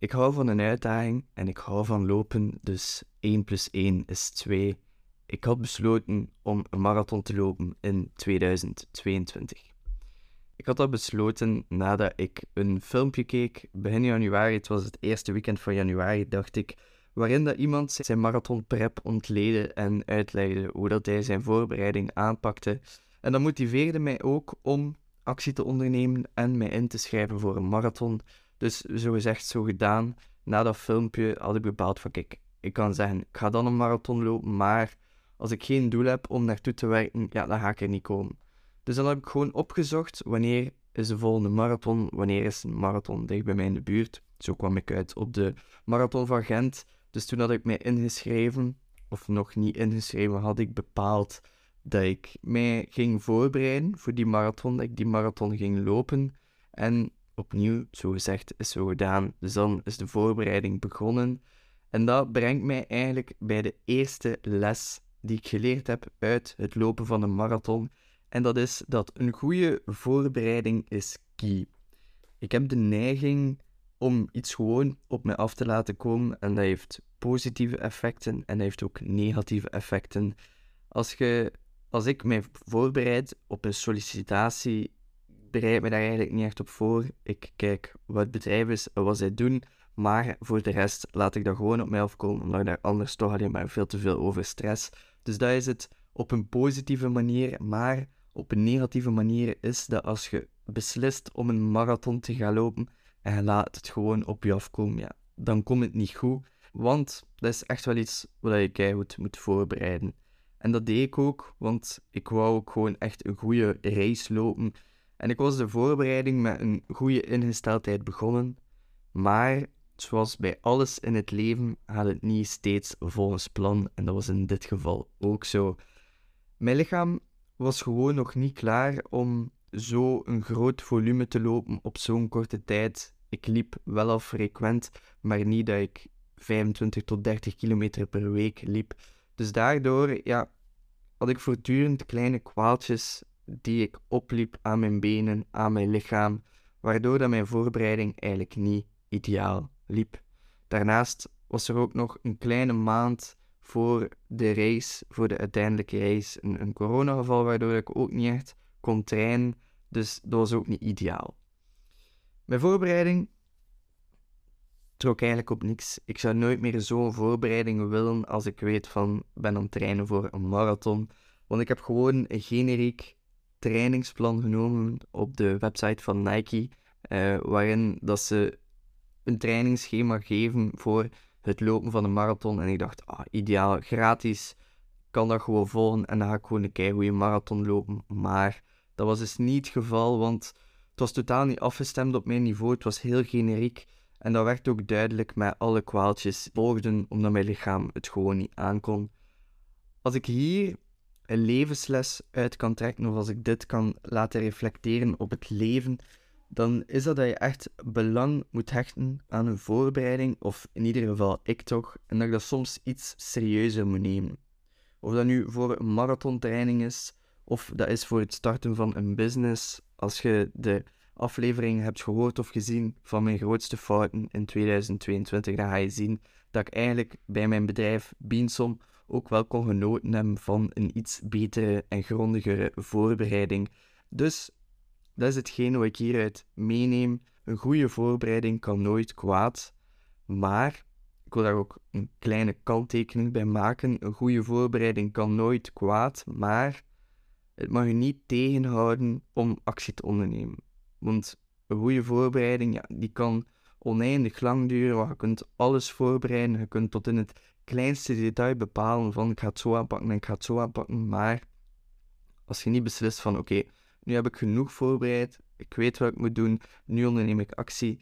ik hou van een uitdaging en ik hou van lopen, dus 1 plus 1 is 2. Ik had besloten om een marathon te lopen in 2022. Ik had dat besloten nadat ik een filmpje keek begin januari. Het was het eerste weekend van januari, dacht ik, waarin dat iemand zijn marathon prep ontleedde en uitlegde hoe dat hij zijn voorbereiding aanpakte. En dat motiveerde mij ook om actie te ondernemen en mij in te schrijven voor een marathon. Dus zo gezegd, zo gedaan. Na dat filmpje had ik bepaald van, kijk, ik kan zeggen, ik ga dan een marathon lopen, maar als ik geen doel heb om naartoe te werken, ja, dan ga ik er niet komen. Dus dan heb ik gewoon opgezocht, wanneer is de volgende marathon, wanneer is een marathon dicht bij mij in de buurt. Zo kwam ik uit op de marathon van Gent. Dus toen had ik mij ingeschreven, of nog niet ingeschreven, had ik bepaald dat ik mij ging voorbereiden voor die marathon, dat ik die marathon ging lopen. En opnieuw, zo gezegd, is zo gedaan. Dus dan is de voorbereiding begonnen. En dat brengt mij eigenlijk bij de eerste les die ik geleerd heb uit het lopen van een marathon. En dat is dat een goede voorbereiding is key. Ik heb de neiging om iets gewoon op me af te laten komen en dat heeft positieve effecten en dat heeft ook negatieve effecten. Als, je, als ik mij voorbereid op een sollicitatie, bereid me daar eigenlijk niet echt op voor. Ik kijk wat het bedrijf is en wat zij doen, maar voor de rest laat ik dat gewoon op mij afkomen, omdat ik daar anders toch alleen maar veel te veel over stress. Dus dat is het op een positieve manier, maar op een negatieve manier is dat als je beslist om een marathon te gaan lopen en je laat het gewoon op je afkomen, ja, dan komt het niet goed. Want dat is echt wel iets wat je keihard moet voorbereiden. En dat deed ik ook, want ik wou ook gewoon echt een goede race lopen. En ik was de voorbereiding met een goede ingesteldheid begonnen. Maar zoals bij alles in het leven gaat het niet steeds volgens plan. En dat was in dit geval ook zo. Mijn lichaam was gewoon nog niet klaar om zo een groot volume te lopen op zo'n korte tijd. Ik liep wel al frequent, maar niet dat ik 25 tot 30 kilometer per week liep. Dus daardoor ja, had ik voortdurend kleine kwaaltjes die ik opliep aan mijn benen, aan mijn lichaam, waardoor dat mijn voorbereiding eigenlijk niet ideaal liep. Daarnaast was er ook nog een kleine maand voor de race, voor de uiteindelijke race, een, een coronageval waardoor ik ook niet echt kon trainen. Dus dat was ook niet ideaal. Mijn voorbereiding trok eigenlijk op niks. Ik zou nooit meer zo'n voorbereiding willen als ik weet van ben aan trainen voor een marathon. Want ik heb gewoon een generiek trainingsplan genomen op de website van Nike, uh, waarin dat ze een trainingsschema geven voor het lopen van een marathon. En ik dacht, ah, ideaal, gratis, kan dat gewoon volgen en dan ga ik gewoon een keigoede marathon lopen. Maar dat was dus niet het geval, want het was totaal niet afgestemd op mijn niveau. Het was heel generiek. En dat werd ook duidelijk met alle kwaaltjes volgden, omdat mijn lichaam het gewoon niet aankon. Als ik hier een levensles uit kan trekken, of als ik dit kan laten reflecteren op het leven, dan is dat dat je echt belang moet hechten aan een voorbereiding, of in ieder geval ik toch, en dat ik dat soms iets serieuzer moet nemen. Of dat nu voor een marathontraining is, of dat is voor het starten van een business. Als je de aflevering hebt gehoord of gezien van mijn grootste fouten in 2022, dan ga je zien dat ik eigenlijk bij mijn bedrijf Beansom ook wel kon genoten hebben van een iets betere en grondigere voorbereiding. Dus dat is hetgeen wat ik hieruit meeneem. Een goede voorbereiding kan nooit kwaad, maar ik wil daar ook een kleine kanttekening bij maken. Een goede voorbereiding kan nooit kwaad, maar het mag je niet tegenhouden om actie te ondernemen. Want een goede voorbereiding, ja, die kan oneindig lang duren, je kunt alles voorbereiden, je kunt tot in het kleinste detail bepalen van ik ga het zo aanpakken en ik ga het zo aanpakken, maar als je niet beslist van oké, nu heb ik genoeg voorbereid, ik weet wat ik moet doen, nu onderneem ik actie.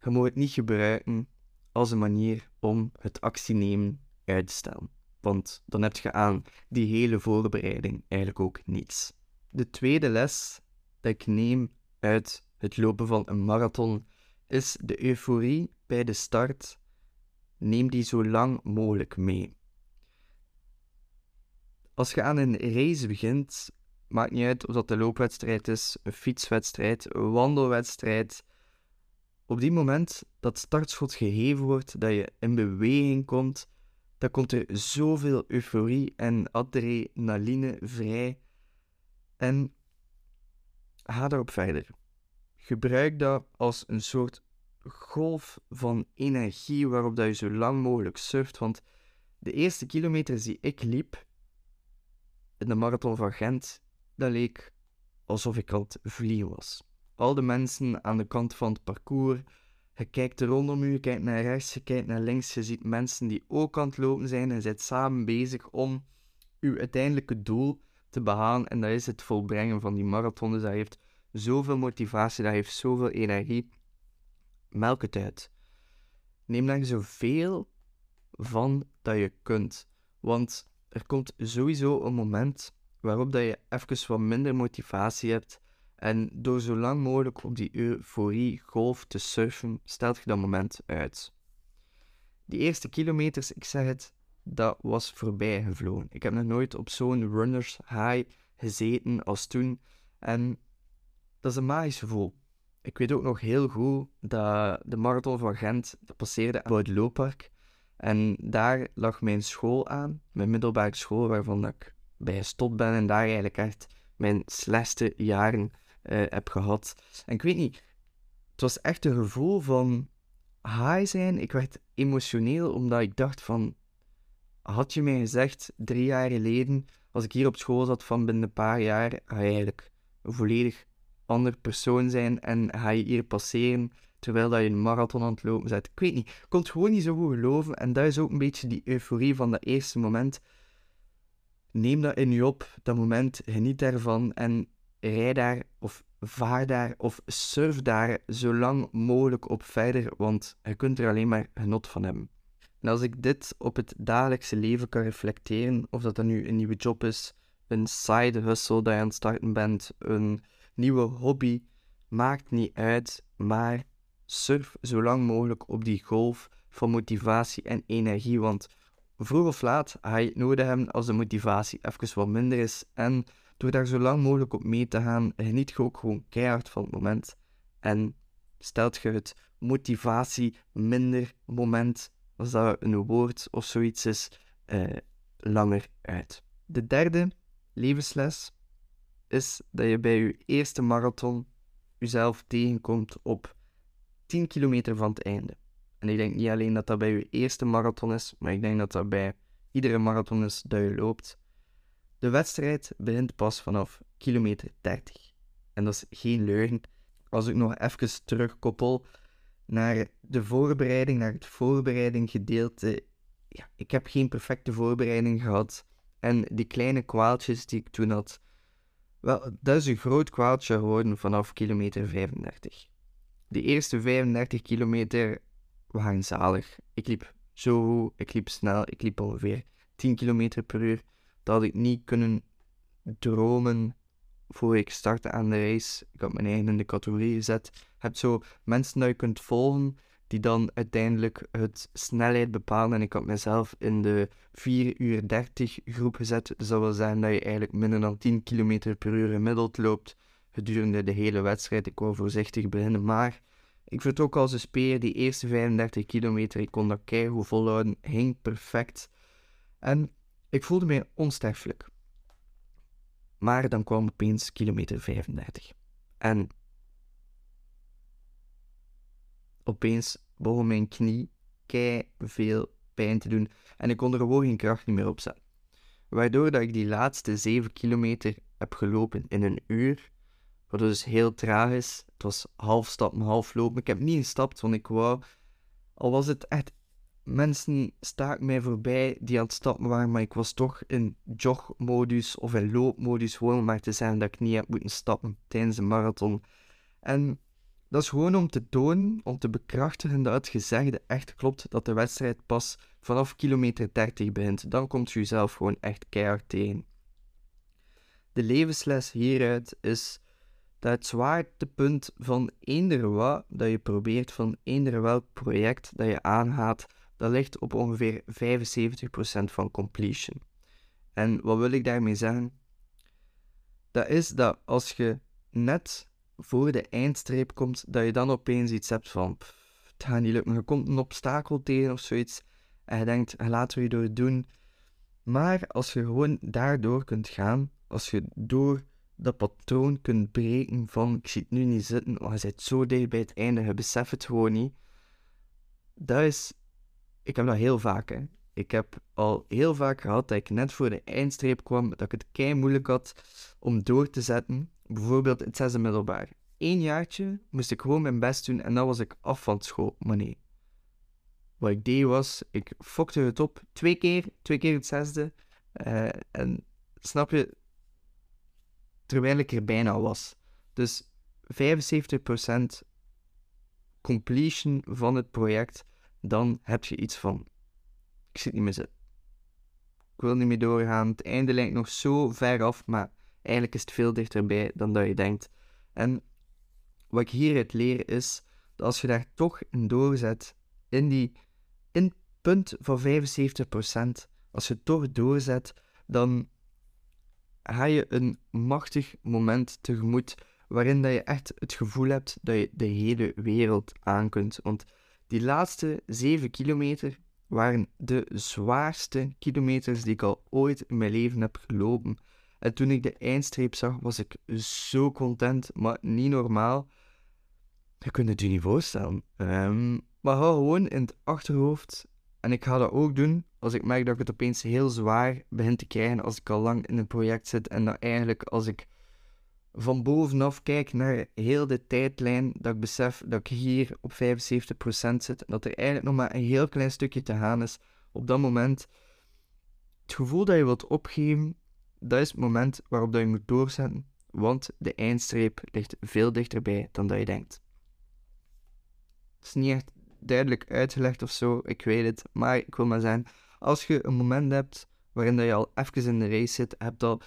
Je moet het niet gebruiken als een manier om het actienemen uit te stellen. Want dan heb je aan die hele voorbereiding eigenlijk ook niets. De tweede les dat ik neem uit het lopen van een marathon is de euforie bij de start. Neem die zo lang mogelijk mee. Als je aan een race begint, Maakt niet uit of dat de loopwedstrijd is, een fietswedstrijd, een wandelwedstrijd. op die moment dat startschot gegeven wordt, dat je in beweging komt, dan komt er zoveel euforie en adrenaline vrij. En ga daarop verder. Gebruik dat als een soort golf van energie waarop dat je zo lang mogelijk surft. Want de eerste kilometers die ik liep in de marathon van Gent, dat leek alsof ik aan het vliegen was. Al de mensen aan de kant van het parcours, je kijkt rondom je, je kijkt naar rechts, je kijkt naar links, je ziet mensen die ook aan het lopen zijn en zit samen bezig om uw uiteindelijke doel te behalen. En dat is het volbrengen van die marathon. Dus dat heeft zoveel motivatie, dat heeft zoveel energie. Melk het uit. Neem daar zoveel van dat je kunt. Want er komt sowieso een moment waarop dat je even wat minder motivatie hebt. En door zo lang mogelijk op die euforie golf te surfen, stelt je dat moment uit. Die eerste kilometers, ik zeg het, dat was voorbij gevlogen. Ik heb nog nooit op zo'n runners high gezeten als toen. En dat is een magisch gevoel. Ik weet ook nog heel goed dat de marathon van Gent passeerde aan het looppark. En daar lag mijn school aan, mijn middelbare school, waarvan ik bij gestopt ben en daar eigenlijk echt mijn slechtste jaren uh, heb gehad. En ik weet niet, het was echt een gevoel van high zijn. Ik werd emotioneel omdat ik dacht van, had je mij gezegd drie jaar geleden, als ik hier op school zat van binnen een paar jaar, ga je eigenlijk volledig ander persoon zijn en ga je hier passeren terwijl dat je een marathon aan het lopen bent. Ik weet niet, het gewoon niet zo goed geloven en dat is ook een beetje die euforie van dat eerste moment. Neem dat in je op, dat moment, geniet daarvan en rij daar of vaar daar of surf daar zo lang mogelijk op verder, want je kunt er alleen maar genot van hebben. En als ik dit op het dagelijkse leven kan reflecteren, of dat dan nu een nieuwe job is, een side hustle dat je aan het starten bent, een nieuwe hobby, maakt niet uit, maar surf zo lang mogelijk op die golf van motivatie en energie, want vroeg of laat ga je het nodig hebben als de motivatie even wat minder is en door daar zo lang mogelijk op mee te gaan, geniet je ook gewoon keihard van het moment. En stelt je het motivatie minder moment, als dat een woord of zoiets is, uh, langer uit. De derde levensles is dat je bij je eerste marathon jezelf tegenkomt op 10 kilometer van het einde. En ik denk niet alleen dat dat bij je eerste marathon is, maar ik denk dat dat bij iedere marathon is dat je loopt. De wedstrijd begint pas vanaf kilometer 30. En dat is geen leugen. Als ik nog even terugkoppel naar de voorbereiding, naar het voorbereidinggedeelte. Ja, ik heb geen perfecte voorbereiding gehad. En die kleine kwaaltjes die ik toen had, wel, dat is een groot kwaaltje geworden vanaf kilometer 35. De eerste 35 kilometer waren zalig. Ik liep zo goed, ik liep snel, ik liep ongeveer 10 km per uur dat had ik niet kunnen dromen voor ik startte aan de race. Ik had mijn eigen in de categorie gezet. Je hebt zo mensen dat je kunt volgen, die dan uiteindelijk het snelheid bepalen. En ik had mezelf in de 4 uur 30 groep gezet. Dus dat wil zeggen dat je eigenlijk minder dan 10 km per uur gemiddeld loopt gedurende de hele wedstrijd. Ik wou voorzichtig beginnen, maar ik ook als een speer, die eerste 35 kilometer, ik kon dat keihard volhouden, ging perfect. En ik voelde mij onsterfelijk. Maar dan kwam opeens kilometer 35. En opeens begon mijn knie kei veel pijn te doen en ik kon er gewoon geen kracht meer op zetten. Waardoor dat ik die laatste 7 kilometer heb gelopen in een uur, wat dus heel traag is. Het was half stappen, half lopen. Ik heb niet gestapt, want ik wou, al was het echt mensen staken mij voorbij die aan het stappen waren, maar ik was toch in jogmodus of in loopmodus, gewoon maar te zeggen dat ik niet heb moeten stappen tijdens een marathon. En dat is gewoon om te tonen, om te bekrachtigen dat het gezegde echt klopt, dat de wedstrijd pas vanaf kilometer 30 begint. Dan komt je jezelf gewoon echt keihard tegen. De levensles hieruit is dat het zwaartepunt van eender wat dat je probeert, van eender welk project dat je aangaat, dat ligt op ongeveer 75% van completion. En wat wil ik daarmee zeggen? Dat is dat als je net voor de eindstreep komt, dat je dan opeens iets hebt van, het gaat niet lukken, je komt een obstakel tegen of zoiets, en je denkt, laten we je door doen. Maar als je gewoon daardoor kunt gaan, als je door dat patroon kunt breken van, ik zie het nu niet zitten, maar je zit zo dicht bij het einde, je beseft het gewoon niet. Dat is, ik heb dat heel vaak, hè. Ik heb al heel vaak gehad dat ik net voor de eindstreep kwam, dat ik het kei moeilijk had om door te zetten. Bijvoorbeeld het zesde middelbaar. Eén jaartje moest ik gewoon mijn best doen en dan was ik af van school. Maar nee. Wat ik deed was, ik fokte het op twee keer, twee keer het zesde. Uh, en snap je, terwijl ik er bijna was. Dus 75% completion van het project, dan heb je iets van ik zit niet meer zitten. Ik wil niet meer doorgaan. Het einde lijkt nog zo ver af, maar eigenlijk is het veel dichterbij dan dat je denkt. En wat ik hieruit leer is dat als je daar toch in doorzet, in die in punt van 75%, als je toch doorzet, dan ga je een machtig moment tegemoet waarin dat je echt het gevoel hebt dat je de hele wereld aan kunt. Want die laatste 7 kilometer, waren de zwaarste kilometers die ik al ooit in mijn leven heb gelopen. En toen ik de eindstreep zag, was ik zo content, maar niet normaal. Je kunt het je niet voorstellen. Um, maar hou gewoon in het achterhoofd. En ik ga dat ook doen als ik merk dat ik het opeens heel zwaar begin te krijgen als ik al lang in een project zit. En dat eigenlijk als ik van bovenaf kijk naar heel de tijdlijn, dat ik besef dat ik hier op 75% zit dat er eigenlijk nog maar een heel klein stukje te gaan is. Op dat moment, het gevoel dat je wilt opgeven, dat is het moment waarop dat je moet doorzetten, want de eindstreep ligt veel dichterbij dan dat je denkt. Het is niet echt duidelijk uitgelegd of zo, ik weet het, maar ik wil maar zeggen, als je een moment hebt waarin dat je al even in de race zit, hebt al 75%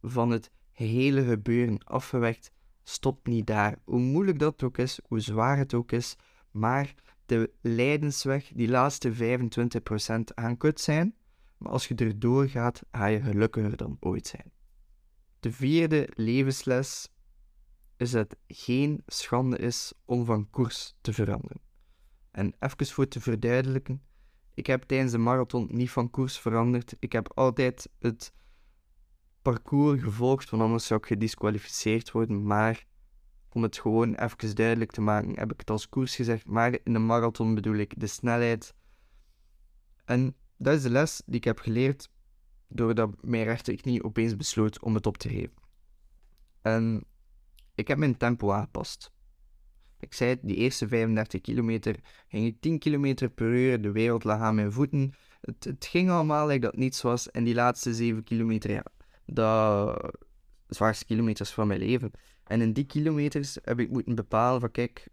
van het hele gebeuren afgewerkt, stopt niet daar. Hoe moeilijk dat ook is, hoe zwaar het ook is, maar de lijdensweg, die laatste 25% aan kut zijn, maar als je erdoor gaat, ga je gelukkiger dan ooit zijn. De vierde levensles is dat geen schande is om van koers te veranderen. En even voor te verduidelijken, ik heb tijdens de marathon niet van koers veranderd. Ik heb altijd het parcours gevolgd, want anders zou ik gedisqualificeerd worden. Maar om het gewoon even duidelijk te maken, heb ik het als koers gezegd. Maar in de marathon bedoel ik de snelheid. En dat is de les die ik heb geleerd doordat mijn rechterknie opeens besloot om het op te geven. En ik heb mijn tempo aangepast. Ik zei die eerste 35 kilometer ging ik 10 kilometer per uur, de wereld lag aan mijn voeten. Het, het ging allemaal like dat niets was. En die laatste 7 kilometer, ja, de zwaarste kilometers van mijn leven. En in die kilometers heb ik moeten bepalen van kijk,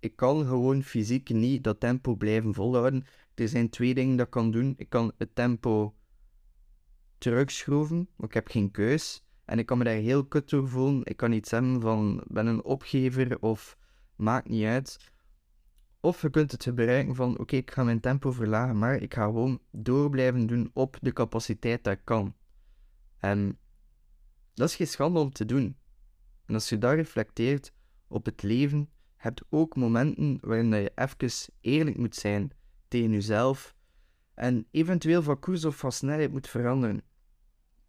ik kan gewoon fysiek niet dat tempo blijven volhouden. Er zijn twee dingen dat ik kan doen. Ik kan het tempo terugschroeven, maar ik heb geen keus. En ik kan me daar heel kut door voelen. Ik kan niet zeggen van ben een opgever of maakt niet uit. Of je kunt het bereiken van oké, ik ga mijn tempo verlagen, maar ik ga gewoon door blijven doen op de capaciteit dat ik kan. En dat is geen schande om te doen. En als je daar reflecteert op het leven, hebt ook momenten waarin je even eerlijk moet zijn tegen jezelf en eventueel van koers of van snelheid moet veranderen.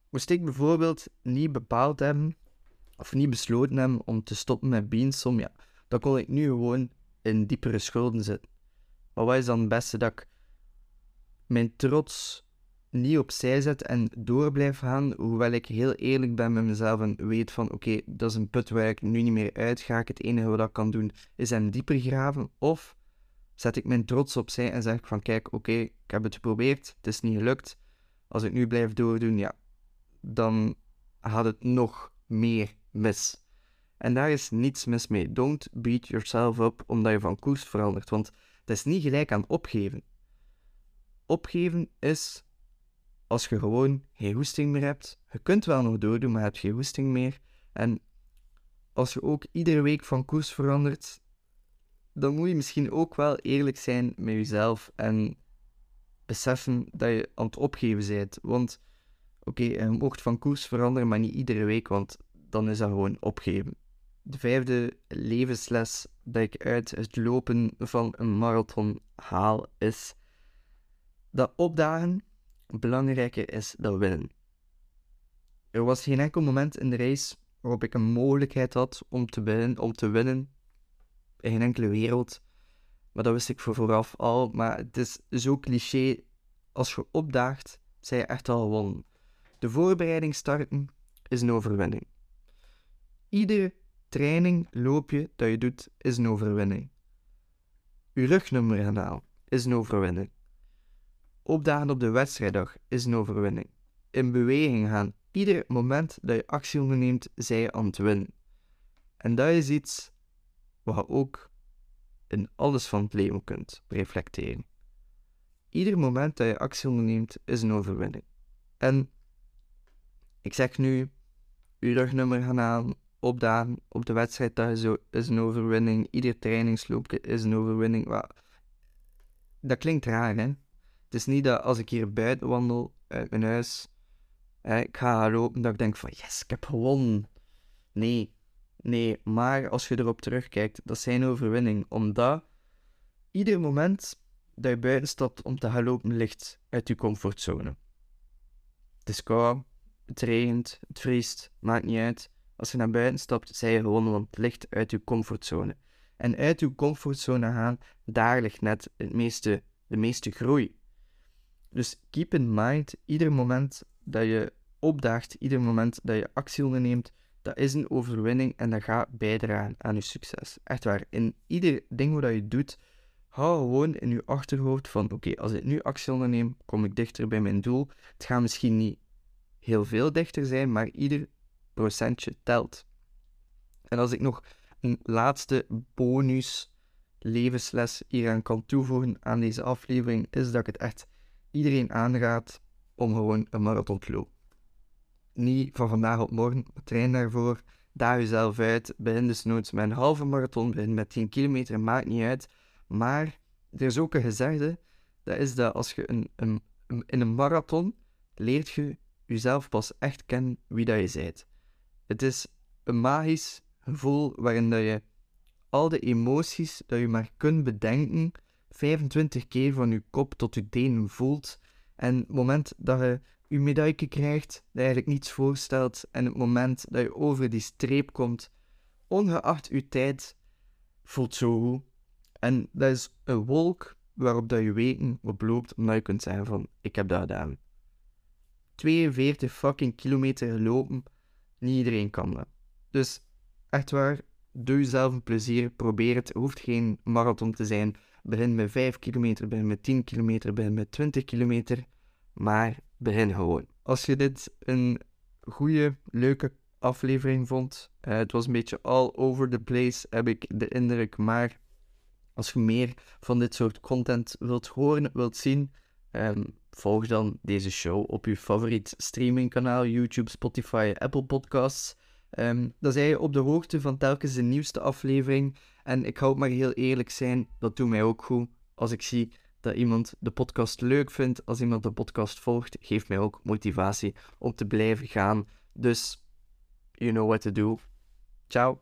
Moest ik bijvoorbeeld niet bepaald hebben of niet besloten hebben om te stoppen met beansom, ja, dan kon ik nu gewoon in diepere schulden zitten. Maar wat is dan het beste dat ik mijn trots niet opzij zet en door blijf gaan, hoewel ik heel eerlijk ben met mezelf en weet van oké, dat is een put waar ik nu niet meer uit ga. Het enige wat ik kan doen is hem dieper graven. Of zet ik mijn trots opzij en zeg ik van kijk, oké, ik heb het geprobeerd, het is niet gelukt. Als ik nu blijf doordoen, ja, dan gaat het nog meer mis. En daar is niets mis mee. Don't beat yourself up omdat je van koers verandert, want dat is niet gelijk aan opgeven. Opgeven is als je gewoon geen hoesting meer hebt. Je kunt wel nog doordoen, maar je hebt geen hoesting meer. En als je ook iedere week van koers verandert, dan moet je misschien ook wel eerlijk zijn met jezelf en beseffen dat je aan het opgeven bent. Want oké, je mocht van koers veranderen, maar niet iedere week, want dan is dat gewoon opgeven. de vijfde levensles dat ik uit het lopen van een marathon haal is dat opdagen belangrijker is dan winnen. Er was geen enkel moment in de race waarop ik een mogelijkheid had om te winnen, om te winnen in geen enkele wereld. Maar dat wist ik voor vooraf al. Maar het is zo cliché. Als je opdaagt, zij je echt al gewonnen. De voorbereiding starten is een overwinning. Iedere training, loopje dat je doet, is een overwinning. Je rugnummer is een overwinning. Opdagen op de wedstrijddag is een overwinning. In beweging gaan, ieder moment dat je actie onderneemt, zij je aan het winnen. En dat is iets wat je ook in alles van het leven kunt reflecteren. Ieder moment dat je actie onderneemt, is een overwinning. En ik zeg nu, je rugnummer gaan aan, opdagen op de wedstrijddag is een overwinning. Ieder trainingsloopje is een overwinning. Dat klinkt raar, hè? Het is niet dat als ik hier buiten wandel uit mijn huis, hè, ik ga lopen, dat ik denk van yes, ik heb gewonnen. Nee, nee, maar als je erop terugkijkt, dat is zijn overwinning. Omdat ieder moment dat je buiten stapt om te gaan lopen, ligt uit je comfortzone. Het is koud, het regent, het vriest, maakt niet uit. Als je naar buiten stapt, zij je gewoon, want het ligt uit je comfortzone. En uit je comfortzone gaan, daar ligt net het meeste, de meeste groei. Dus keep in mind, ieder moment dat je opdaagt, ieder moment dat je actie onderneemt, dat is een overwinning en dat gaat bijdragen aan je succes. Echt waar. In ieder ding wat je doet, hou gewoon in je achterhoofd van: oké, als ik nu actie onderneem, kom ik dichter bij mijn doel. Het gaat misschien niet heel veel dichter zijn, maar ieder procentje telt. En als ik nog een laatste bonus levensles hieraan kan toevoegen aan deze aflevering, is dat ik het echt iedereen aanraad om gewoon een marathon te lopen. Niet van vandaag op morgen, train daarvoor, daag jezelf uit, begin dus nooit met een halve marathon, begin met 10 kilometer, maakt niet uit. Maar er is ook een gezegde, dat is dat als je een, een, in een marathon leert je jezelf pas echt kennen wie dat je bent. Het is een magisch gevoel waarin dat je al de emoties dat je maar kunt bedenken, 25 keer van je kop tot je tenen voelt. En het moment dat je je medaille krijgt, dat eigenlijk niets voorstelt, en het moment dat je over die streep komt, ongeacht je tijd, voelt zo goed. En dat is een wolk waarop dat je weten op loopt, omdat je kunt zeggen van, ik heb dat gedaan. 42 fucking kilometer gelopen, niet iedereen kan dat. Dus echt waar, doe jezelf een plezier, probeer het. Het hoeft geen marathon te zijn. Begin met 5 kilometer, begin met 10 kilometer, begin met 20 kilometer. Maar begin gewoon. Als je dit een goede, leuke aflevering vond, uh, het was een beetje all over the place, heb ik de indruk. Maar als je meer van dit soort content wilt horen, wilt zien, um, volg dan deze show op je favoriet streamingkanaal, YouTube, Spotify, Apple Podcasts. Um, dan zijn je op de hoogte van telkens de nieuwste aflevering. En ik hou maar heel eerlijk zijn, dat doet mij ook goed. Als ik zie dat iemand de podcast leuk vindt, als iemand de podcast volgt, geeft mij ook motivatie om te blijven gaan. Dus, you know what to do. Ciao.